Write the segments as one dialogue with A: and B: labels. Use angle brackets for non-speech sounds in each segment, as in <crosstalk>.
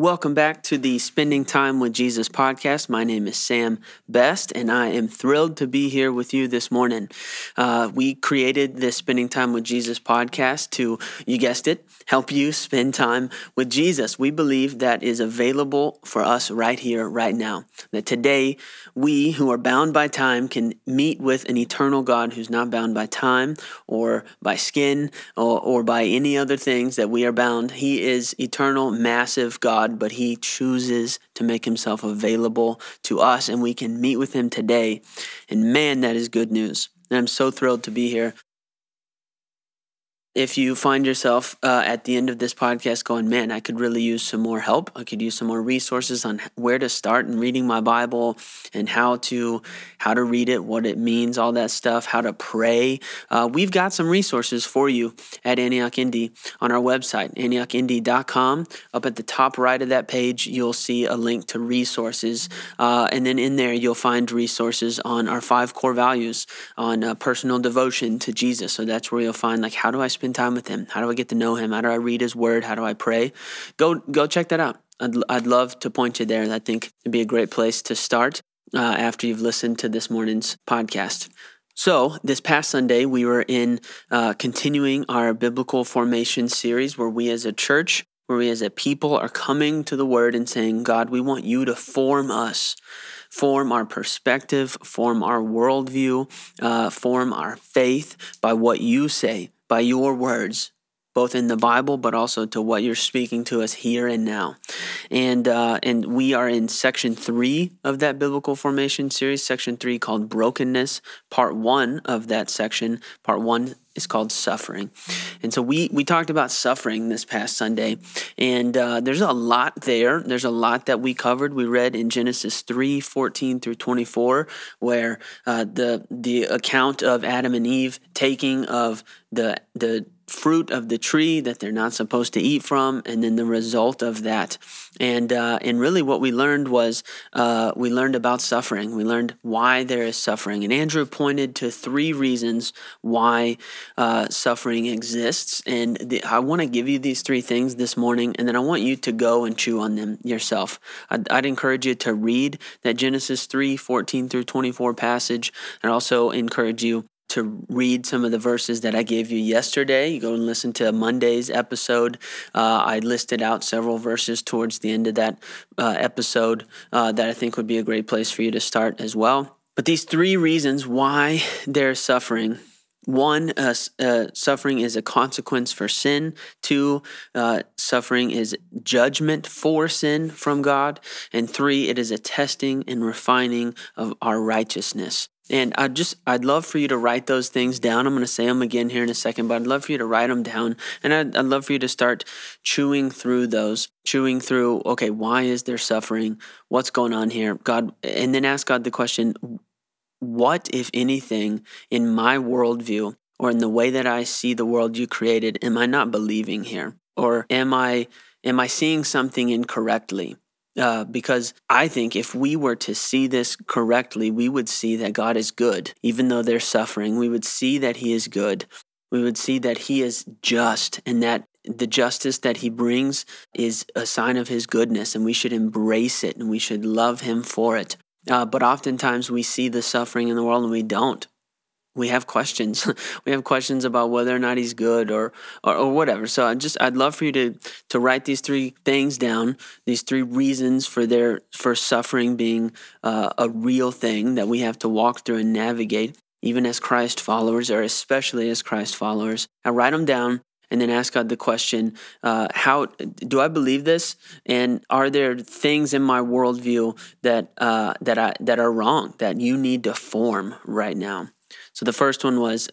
A: Welcome back to the Spending Time with Jesus podcast. My name is Sam Best, and I am thrilled to be here with you this morning. Uh, we created this Spending Time with Jesus podcast to, you guessed it, help you spend time with Jesus. We believe that is available for us right here, right now. That today, we who are bound by time can meet with an eternal God who's not bound by time or by skin or, or by any other things that we are bound. He is eternal, massive God God, but He chooses to make Himself available to us, and we can meet with Him today. And man, that is good news. And I'm so thrilled to be here if you find yourself uh, at the end of this podcast going, man, I could really use some more help. I could use some more resources on where to start in reading my Bible and how to how to read it, what it means, all that stuff, how to pray. Uh, we've got some resources for you at Antioch Indy on our website, AntiochIndy.com. Up at the top right of that page, you'll see a link to resources, uh, and then in there you'll find resources on our five core values on uh, personal devotion to Jesus. So that's where you'll find like how do I spend time with him? How do I get to know him? How do I read his word? How do I pray? Go go check that out. I'd, I'd love to point you there. I think it'd be a great place to start uh, after you've listened to this morning's podcast. So, this past Sunday, we were in uh, continuing our biblical formation series where we as a church, where we as a people are coming to the Word and saying, God, we want you to form us form our perspective, form our worldview, uh, form our faith by what you say, by your words, both in the Bible, but also to what you're speaking to us here and now. And uh, and we are in section three of that biblical formation series, section three called brokenness. Part one of that section, part one is called suffering. And so we we talked about suffering this past Sunday, and uh, there's a lot there. There's a lot that we covered. We read in Genesis 3, 14 through 24, where uh, the the account of Adam and Eve taking of the the fruit of the tree that they're not supposed to eat from, and then the result of that. And uh, and really, what we learned was uh, we learned about suffering. We learned why there is suffering, and Andrew pointed to three reasons why uh, suffering exists. And the, I want to give you these three things this morning, and then I want you to go and chew on them yourself. I'd, I'd encourage you to read that Genesis 3 14 through 24 passage, and also encourage you to read some of the verses that I gave you yesterday. You go and listen to Monday's episode. Uh, I listed out several verses towards the end of that uh, episode uh, that I think would be a great place for you to start as well. But these three reasons why they're suffering one, uh, uh, suffering is a consequence for sin. Two, uh, suffering is judgment for sin from God. And three, it is a testing and refining of our righteousness. And I just, I'd love for you to write those things down. I'm going to say them again here in a second, but I'd love for you to write them down. And I'd, I'd love for you to start chewing through those, chewing through, okay, why is there suffering? What's going on here? God, and then ask God the question, what, if anything, in my worldview or in the way that I see the world you created, am I not believing here? Or am I, am I seeing something incorrectly? Uh, because I think if we were to see this correctly, we would see that God is good, even though they're suffering. We would see that He is good. We would see that He is just and that the justice that He brings is a sign of His goodness, and we should embrace it and we should love Him for it. Uh, but oftentimes we see the suffering in the world and we don't we have questions. <laughs> we have questions about whether or not he's good or, or, or whatever. So I just I'd love for you to to write these three things down. These three reasons for their for suffering being uh, a real thing that we have to walk through and navigate, even as Christ followers, or especially as Christ followers. I write them down and then ask God the question: uh, How do I believe this? And are there things in my worldview that uh, that I that are wrong that you need to form right now? So the first one was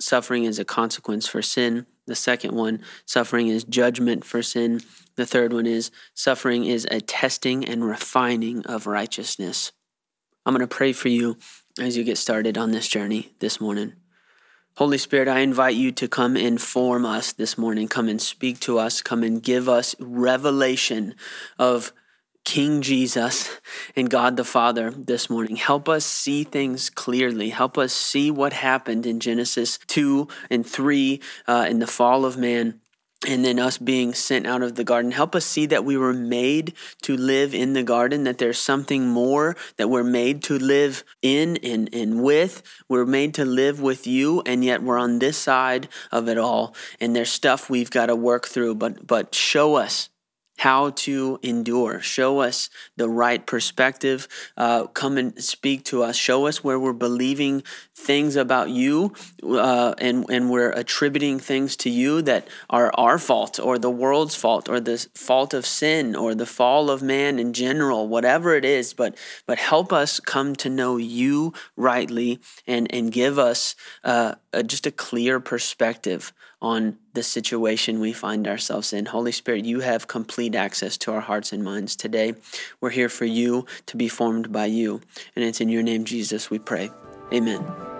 A: suffering is a consequence for sin. The second one, suffering is judgment for sin. The third one is suffering is a testing and refining of righteousness. I'm going to pray for you as you get started on this journey this morning. Holy Spirit, I invite you to come inform us this morning. Come and speak to us. Come and give us revelation of King Jesus and God the Father this morning. Help us see things clearly. Help us see what happened in Genesis 2 and 3 uh, in the fall of man and then us being sent out of the garden. Help us see that we were made to live in the garden, that there's something more that we're made to live in and, and with. We're made to live with you, and yet we're on this side of it all. And there's stuff we've got to work through, but but show us how to endure. Show us the right perspective. Uh, come and speak to us. Show us where we're believing things about you uh, and, and we're attributing things to you that are our fault or the world's fault or the fault of sin or the fall of man in general, whatever it is. But, but help us come to know you rightly and, and give us uh, a, just a clear perspective on the situation we find ourselves in. Holy Spirit, you have complete access to our hearts and minds today. We're here for you to be formed by you. And it's in your name, Jesus, we pray. Amen.